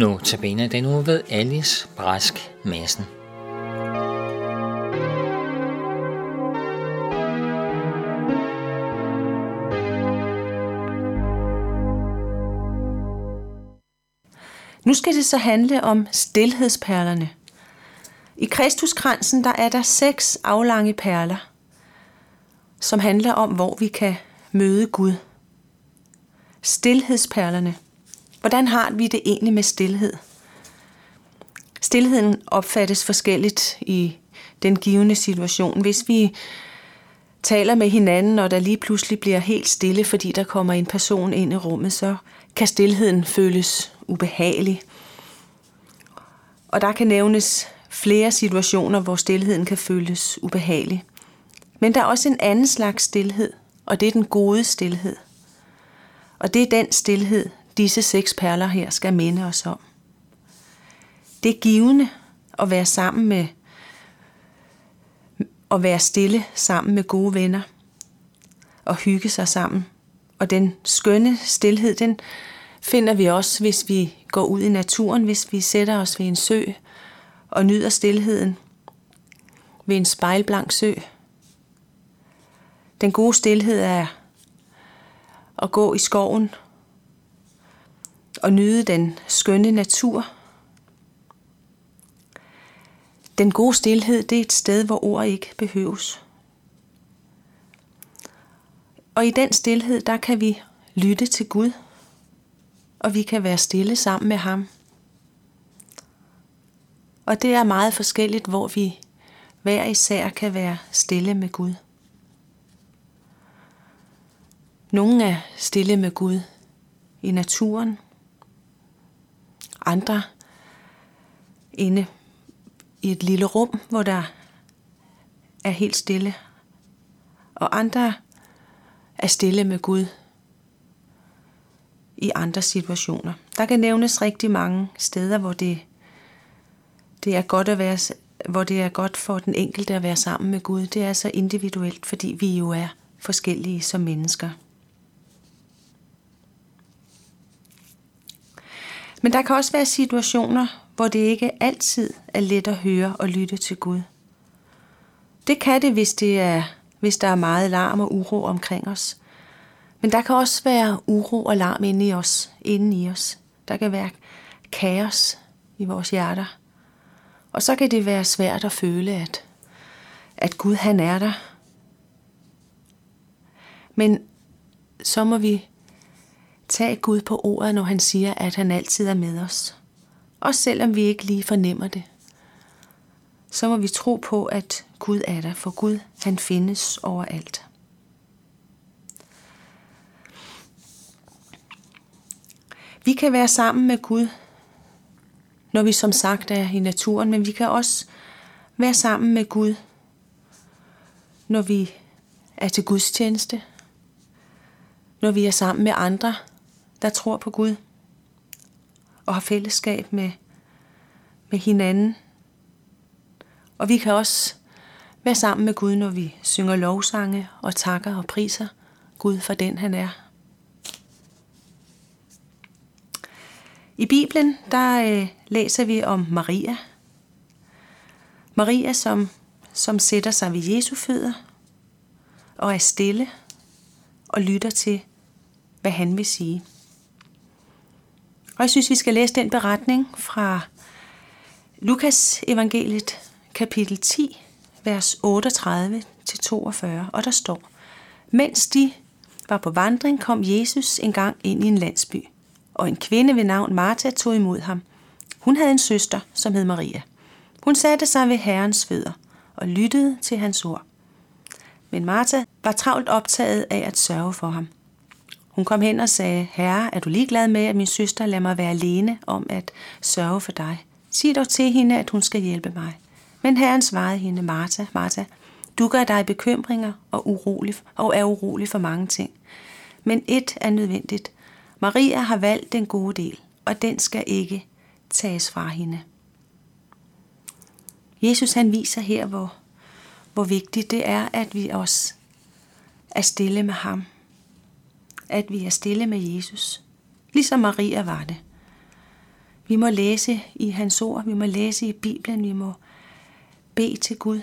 Nu tabiner den uge ved Alice Brask Madsen. Nu skal det så handle om stilhedsperlerne. I Kristuskransen der er der seks aflange perler, som handler om, hvor vi kan møde Gud. Stilhedsperlerne. Hvordan har vi det egentlig med stillhed? Stilheden opfattes forskelligt i den givende situation. Hvis vi taler med hinanden, og der lige pludselig bliver helt stille, fordi der kommer en person ind i rummet, så kan stillheden føles ubehagelig. Og der kan nævnes flere situationer, hvor stillheden kan føles ubehagelig. Men der er også en anden slags stillhed, og det er den gode stillhed. Og det er den stillhed, disse seks perler her skal minde os om. Det er givende at være sammen med at være stille sammen med gode venner og hygge sig sammen. Og den skønne stillhed, den finder vi også, hvis vi går ud i naturen, hvis vi sætter os ved en sø og nyder stillheden ved en spejlblank sø. Den gode stillhed er at gå i skoven og nyde den skønne natur. Den gode stillhed, det er et sted, hvor ord ikke behøves. Og i den stillhed, der kan vi lytte til Gud, og vi kan være stille sammen med ham. Og det er meget forskelligt, hvor vi hver især kan være stille med Gud. Nogle er stille med Gud i naturen, andre inde i et lille rum, hvor der er helt stille, og andre er stille med Gud i andre situationer. Der kan nævnes rigtig mange steder, hvor det, det er godt at være, hvor det er godt for den enkelte at være sammen med Gud. Det er så individuelt, fordi vi jo er forskellige som mennesker. Men der kan også være situationer, hvor det ikke altid er let at høre og lytte til Gud. Det kan det, hvis, det er, hvis der er meget larm og uro omkring os. Men der kan også være uro og larm inde i os, inde i os. Der kan være kaos i vores hjerter. Og så kan det være svært at føle, at, at Gud han er der. Men så må vi Tag Gud på ordet, når han siger, at han altid er med os. Også selvom vi ikke lige fornemmer det. Så må vi tro på, at Gud er der, for Gud han findes overalt. Vi kan være sammen med Gud, når vi som sagt er i naturen, men vi kan også være sammen med Gud, når vi er til gudstjeneste, når vi er sammen med andre, der tror på Gud og har fællesskab med, med hinanden. Og vi kan også være sammen med Gud, når vi synger lovsange og takker og priser Gud for den han er. I Bibelen, der øh, læser vi om Maria. Maria, som, som sætter sig ved Jesu fødder og er stille og lytter til, hvad han vil sige. Og jeg synes, vi skal læse den beretning fra Lukas evangeliet, kapitel 10, vers 38-42, og der står, Mens de var på vandring, kom Jesus engang ind i en landsby, og en kvinde ved navn Martha tog imod ham. Hun havde en søster, som hed Maria. Hun satte sig ved Herrens fødder og lyttede til hans ord. Men Martha var travlt optaget af at sørge for ham. Hun kom hen og sagde, Herre, er du ligeglad med, at min søster lader mig være alene om at sørge for dig? Sig dog til hende, at hun skal hjælpe mig. Men Herren svarede hende, Martha, Martha, du gør dig bekymringer og, urolig, og er urolig for mange ting. Men et er nødvendigt. Maria har valgt den gode del, og den skal ikke tages fra hende. Jesus han viser her, hvor, hvor vigtigt det er, at vi også er stille med ham at vi er stille med Jesus, ligesom Maria var det. Vi må læse i hans ord, vi må læse i Bibelen, vi må bede til Gud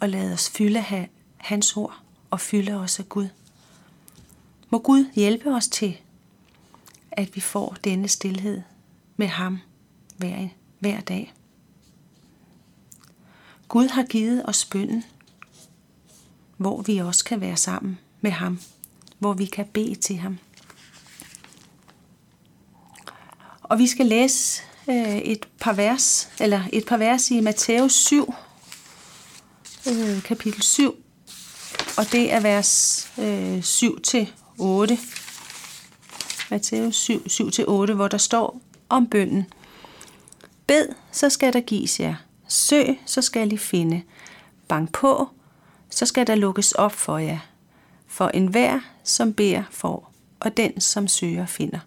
og lade os fylde af hans ord og fylde os af Gud. Må Gud hjælpe os til, at vi får denne stillhed med ham hver, hver dag. Gud har givet os bønden, hvor vi også kan være sammen med ham, hvor vi kan bede til ham. Og vi skal læse øh, et par vers, eller et par vers i Matthæus 7, øh, kapitel 7, og det er vers øh, 7 til 8. Matthæus 7, 7-8, hvor der står om bønden. Bed, så skal der gives jer. Søg, så skal I finde. Bank på, så skal der lukkes op for jer. For enhver, som beder, får, og den, som søger, finder.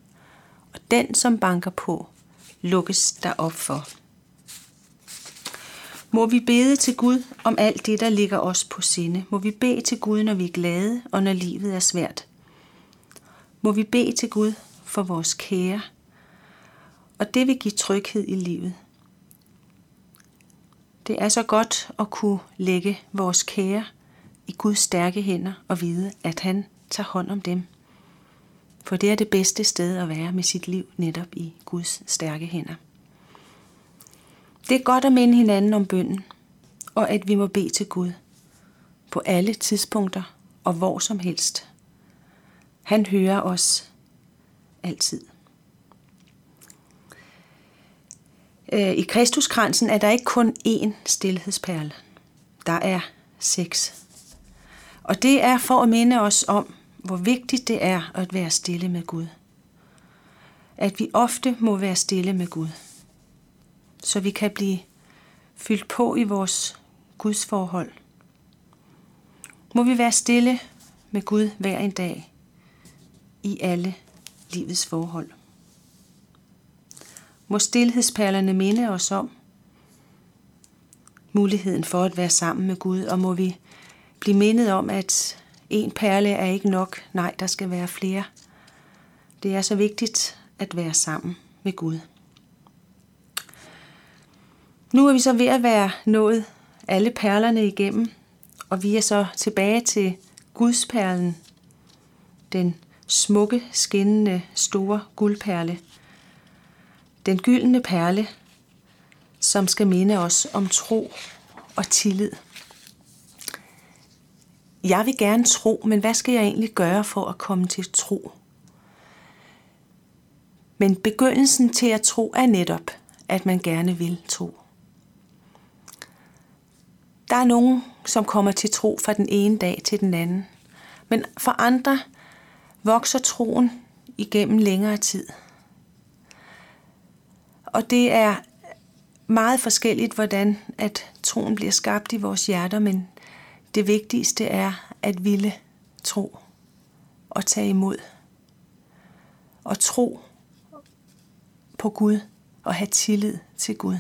Og den, som banker på, lukkes der op for. Må vi bede til Gud om alt det, der ligger os på sinde. Må vi bede til Gud, når vi er glade og når livet er svært. Må vi bede til Gud for vores kære, og det vil give tryghed i livet. Det er så godt at kunne lægge vores kære i Guds stærke hænder og vide, at han tager hånd om dem. For det er det bedste sted at være med sit liv netop i Guds stærke hænder. Det er godt at minde hinanden om bønden, og at vi må bede til Gud på alle tidspunkter og hvor som helst. Han hører os altid. Øh, I Kristuskransen er der ikke kun én stillhedsperle. Der er seks. Og det er for at minde os om, hvor vigtigt det er at være stille med Gud. At vi ofte må være stille med Gud så vi kan blive fyldt på i vores Guds forhold. Må vi være stille med Gud hver en dag i alle livets forhold. Må stillhedsperlerne minde os om muligheden for at være sammen med Gud, og må vi blive mindet om, at en perle er ikke nok. Nej, der skal være flere. Det er så vigtigt at være sammen med Gud. Nu er vi så ved at være nået alle perlerne igennem, og vi er så tilbage til Gudsperlen, den smukke, skinnende, store guldperle. Den gyldne perle, som skal minde os om tro og tillid. Jeg vil gerne tro, men hvad skal jeg egentlig gøre for at komme til tro? Men begyndelsen til at tro er netop, at man gerne vil tro. Der er nogen, som kommer til tro fra den ene dag til den anden. Men for andre vokser troen igennem længere tid. Og det er meget forskelligt, hvordan at troen bliver skabt i vores hjerter, men det vigtigste er at ville tro og tage imod. Og tro på Gud og have tillid til Gud.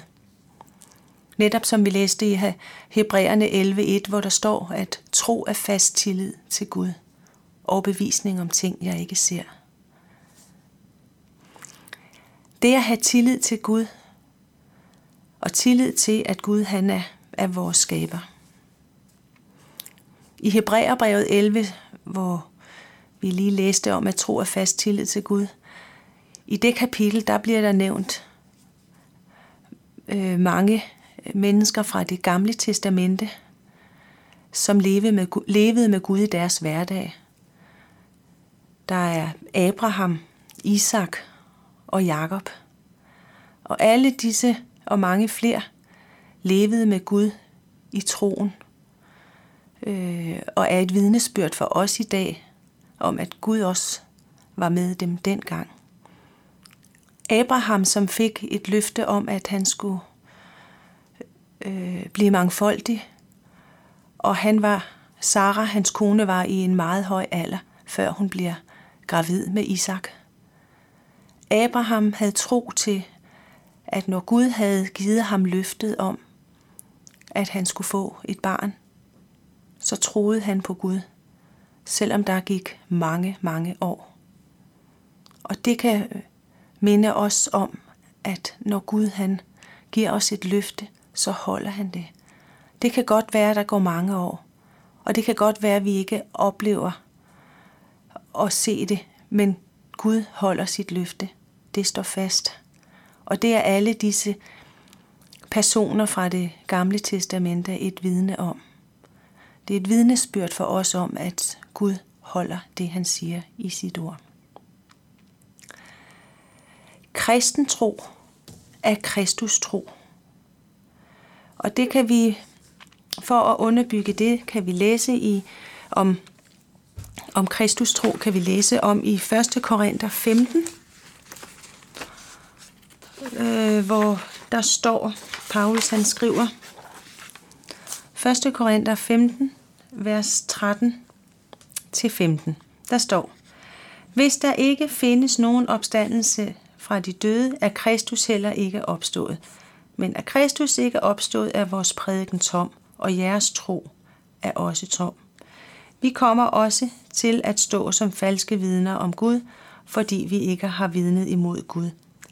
Netop som vi læste i Hebræerne 11.1, hvor der står, at tro er fast tillid til Gud og bevisning om ting, jeg ikke ser. Det at have tillid til Gud og tillid til, at Gud han er, er vores skaber. I Hebræerbrevet 11, hvor vi lige læste om, at tro er fast tillid til Gud, i det kapitel, der bliver der nævnt øh, mange mennesker fra det gamle testamente, som levede med, levede med Gud i deres hverdag. Der er Abraham, Isak og Jakob. Og alle disse og mange flere levede med Gud i troen øh, og er et vidnesbyrd for os i dag om, at Gud også var med dem dengang. Abraham, som fik et løfte om, at han skulle øh, blive mangfoldig. Og han var, Sara, hans kone, var i en meget høj alder, før hun bliver gravid med Isak. Abraham havde tro til, at når Gud havde givet ham løftet om, at han skulle få et barn, så troede han på Gud, selvom der gik mange, mange år. Og det kan øh, minde os om, at når Gud han giver os et løfte, så holder han det. Det kan godt være, at der går mange år, og det kan godt være, at vi ikke oplever at se det, men Gud holder sit løfte. Det står fast. Og det er alle disse personer fra det gamle testamente et vidne om. Det er et vidnesbyrd for os om, at Gud holder det, han siger i sit ord. Kristen tro er Kristus tro. Og det kan vi, for at underbygge det, kan vi læse i om, om Kristus tro, kan vi læse om i 1. Korinther 15, øh, hvor der står, Paulus han skriver, 1. Korinther 15, vers 13 til 15. Der står, Hvis der ikke findes nogen opstandelse fra de døde, er Kristus heller ikke opstået. Men er Kristus ikke opstået, er vores prædiken tom, og jeres tro er også tom. Vi kommer også til at stå som falske vidner om Gud, fordi vi ikke har vidnet imod Gud,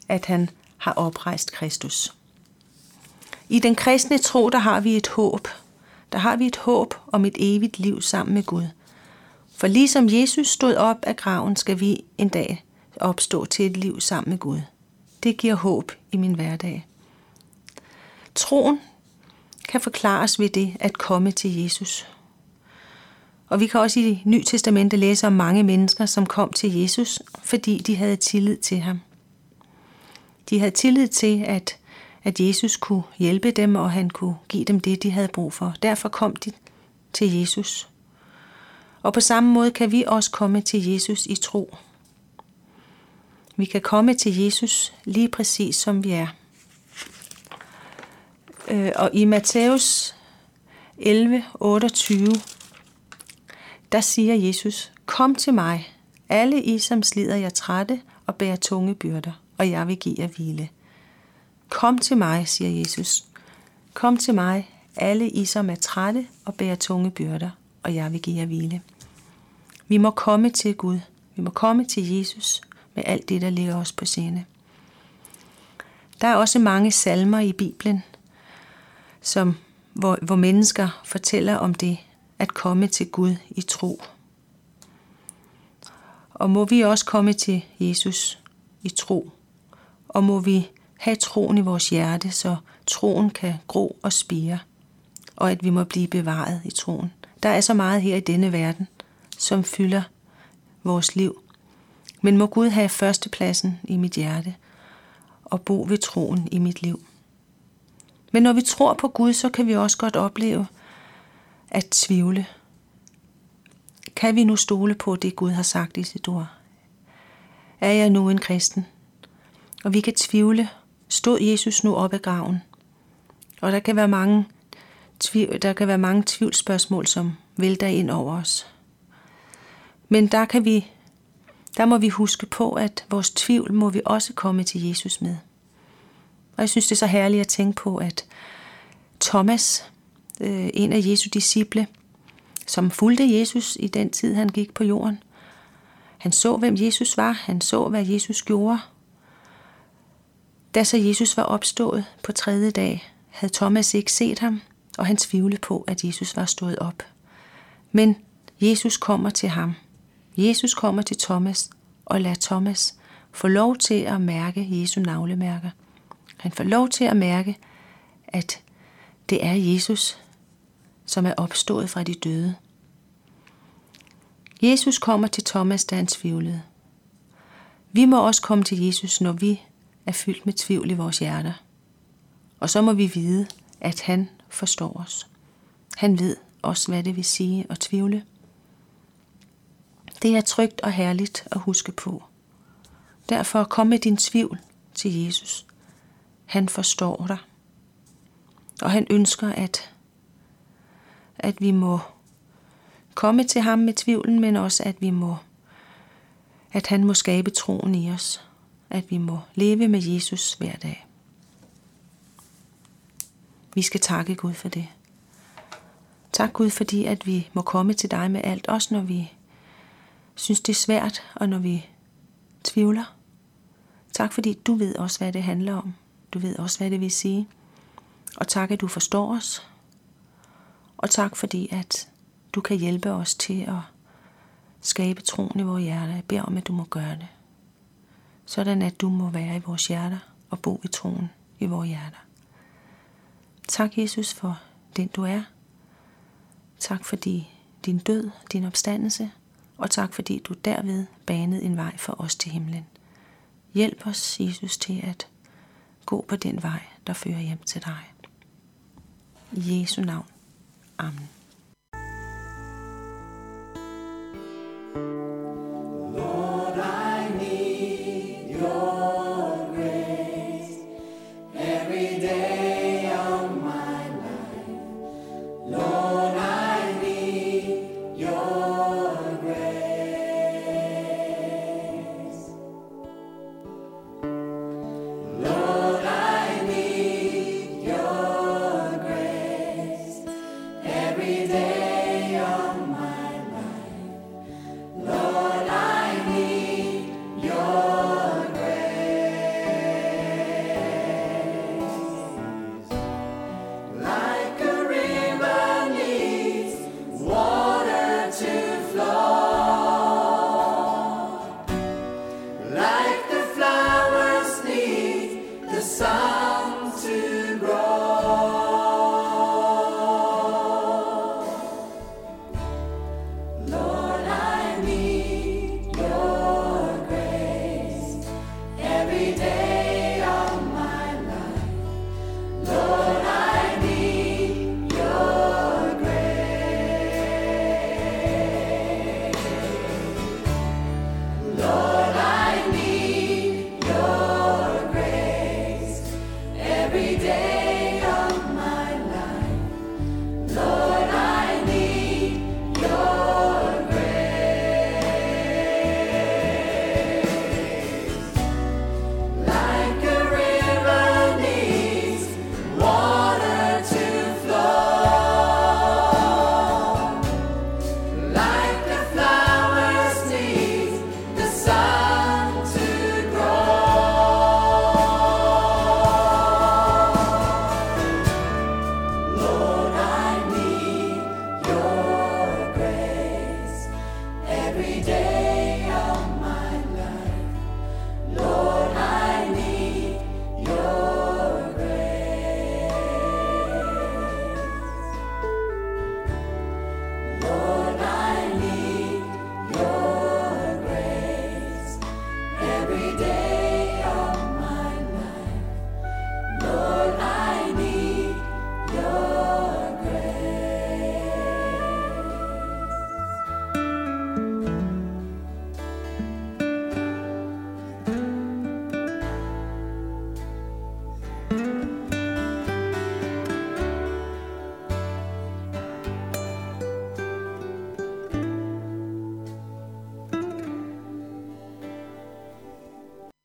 at han har oprejst Kristus. I den kristne tro, der har vi et håb. Der har vi et håb om et evigt liv sammen med Gud. For ligesom Jesus stod op af graven, skal vi en dag opstå til et liv sammen med Gud. Det giver håb i min hverdag. Troen kan forklares ved det at komme til Jesus. Og vi kan også i Ny Testamente læse om mange mennesker, som kom til Jesus, fordi de havde tillid til ham. De havde tillid til, at, at Jesus kunne hjælpe dem, og han kunne give dem det, de havde brug for. Derfor kom de til Jesus. Og på samme måde kan vi også komme til Jesus i tro. Vi kan komme til Jesus lige præcis som vi er. Øh, og i Matthæus 11, 28, der siger Jesus, Kom til mig, alle I, som slider jer trætte og bærer tunge byrder, og jeg vil give jer hvile. Kom til mig, siger Jesus. Kom til mig, alle I, som er trætte og bærer tunge byrder, og jeg vil give jer hvile. Vi må komme til Gud. Vi må komme til Jesus med alt det, der ligger os på sinde. Der er også mange salmer i Bibelen, som, hvor, hvor mennesker fortæller om det at komme til Gud i tro. Og må vi også komme til Jesus i tro. Og må vi have troen i vores hjerte, så troen kan gro og spire, og at vi må blive bevaret i troen. Der er så meget her i denne verden, som fylder vores liv. Men må Gud have førstepladsen i mit hjerte og bo ved troen i mit liv. Men når vi tror på Gud, så kan vi også godt opleve at tvivle. Kan vi nu stole på det, Gud har sagt i sit ord? Er jeg nu en kristen? Og vi kan tvivle. Stod Jesus nu op af graven? Og der kan være mange, tvivl, der kan være mange tvivlsspørgsmål, som vælter ind over os. Men der kan vi der må vi huske på, at vores tvivl må vi også komme til Jesus med. Og jeg synes, det er så herligt at tænke på, at Thomas, øh, en af Jesu disciple, som fulgte Jesus i den tid, han gik på jorden, han så, hvem Jesus var, han så, hvad Jesus gjorde. Da så Jesus var opstået på tredje dag, havde Thomas ikke set ham, og han tvivlede på, at Jesus var stået op. Men Jesus kommer til ham Jesus kommer til Thomas og lader Thomas få lov til at mærke Jesu navlemærker. Han får lov til at mærke, at det er Jesus, som er opstået fra de døde. Jesus kommer til Thomas, da han tvivlede. Vi må også komme til Jesus, når vi er fyldt med tvivl i vores hjerter. Og så må vi vide, at han forstår os. Han ved også, hvad det vil sige at tvivle. Det er trygt og herligt at huske på. Derfor kom med din tvivl til Jesus. Han forstår dig. Og han ønsker, at, at vi må komme til ham med tvivlen, men også at vi må, at han må skabe troen i os. At vi må leve med Jesus hver dag. Vi skal takke Gud for det. Tak Gud, fordi at vi må komme til dig med alt, også når vi synes, det er svært, og når vi tvivler. Tak fordi du ved også, hvad det handler om. Du ved også, hvad det vil sige. Og tak, at du forstår os. Og tak fordi, at du kan hjælpe os til at skabe troen i vores hjerte. Jeg beder om, at du må gøre det. Sådan at du må være i vores hjerter og bo i troen i vores hjerter. Tak, Jesus, for den du er. Tak fordi din død, din opstandelse, og tak fordi du derved banede en vej for os til himlen. Hjælp os, Jesus, til at gå på den vej, der fører hjem til dig. I Jesu navn. Amen.